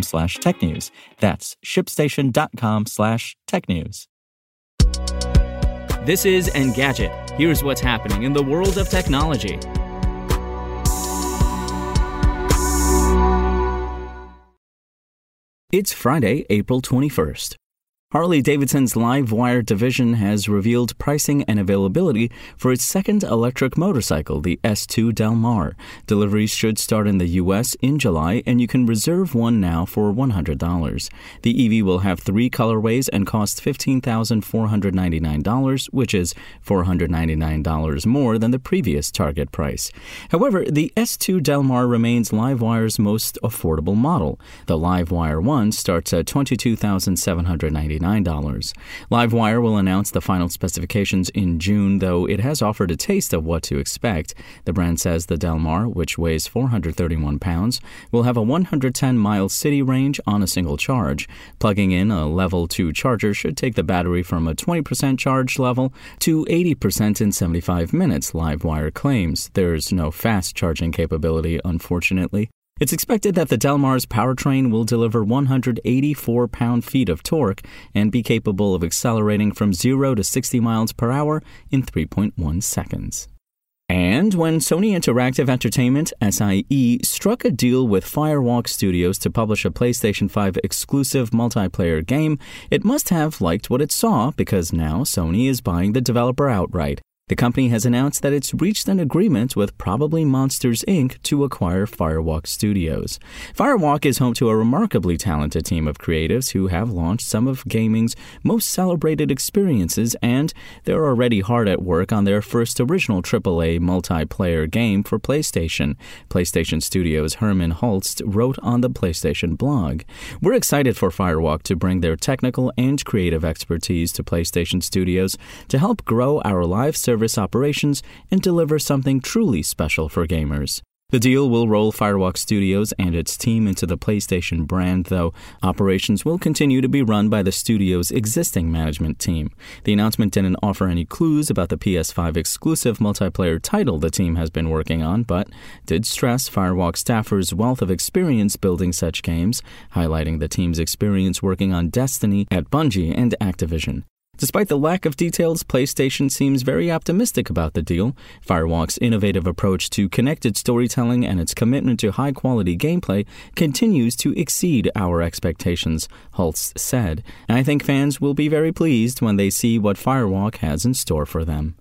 slash technews. That's shipstation.com slash technews. This is Engadget. Here's what's happening in the world of technology. It's Friday, April 21st. Harley Davidson's LiveWire division has revealed pricing and availability for its second electric motorcycle, the S2 Del Mar. Deliveries should start in the U.S. in July, and you can reserve one now for $100. The EV will have three colorways and cost $15,499, which is $499 more than the previous target price. However, the S2 Del Mar remains LiveWire's most affordable model. The LiveWire 1 starts at $22,799. $99. Livewire will announce the final specifications in June, though it has offered a taste of what to expect. The brand says the Del Mar, which weighs 431 pounds, will have a 110 mile city range on a single charge. Plugging in a level 2 charger should take the battery from a 20% charge level to 80% in 75 minutes, Livewire claims. There's no fast charging capability, unfortunately. It's expected that the Delmar's powertrain will deliver 184 pound feet of torque and be capable of accelerating from 0 to 60 miles per hour in 3.1 seconds. And when Sony Interactive Entertainment, SIE, struck a deal with Firewalk Studios to publish a PlayStation 5 exclusive multiplayer game, it must have liked what it saw because now Sony is buying the developer outright. The company has announced that it's reached an agreement with Probably Monsters Inc. to acquire Firewalk Studios. Firewalk is home to a remarkably talented team of creatives who have launched some of gaming's most celebrated experiences, and they're already hard at work on their first original AAA multiplayer game for PlayStation. PlayStation Studios' Hermen Hulst wrote on the PlayStation blog. We're excited for Firewalk to bring their technical and creative expertise to PlayStation Studios to help grow our live service service operations and deliver something truly special for gamers. The deal will roll Firewalk Studios and its team into the PlayStation brand, though operations will continue to be run by the studio's existing management team. The announcement didn't offer any clues about the PS5 exclusive multiplayer title the team has been working on, but did stress Firewalk staffers' wealth of experience building such games, highlighting the team's experience working on Destiny at Bungie and Activision. Despite the lack of details, PlayStation seems very optimistic about the deal. Firewalk's innovative approach to connected storytelling and its commitment to high quality gameplay continues to exceed our expectations, Hulst said. I think fans will be very pleased when they see what Firewalk has in store for them.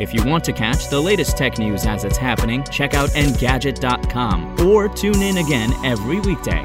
If you want to catch the latest tech news as it's happening, check out Engadget.com or tune in again every weekday.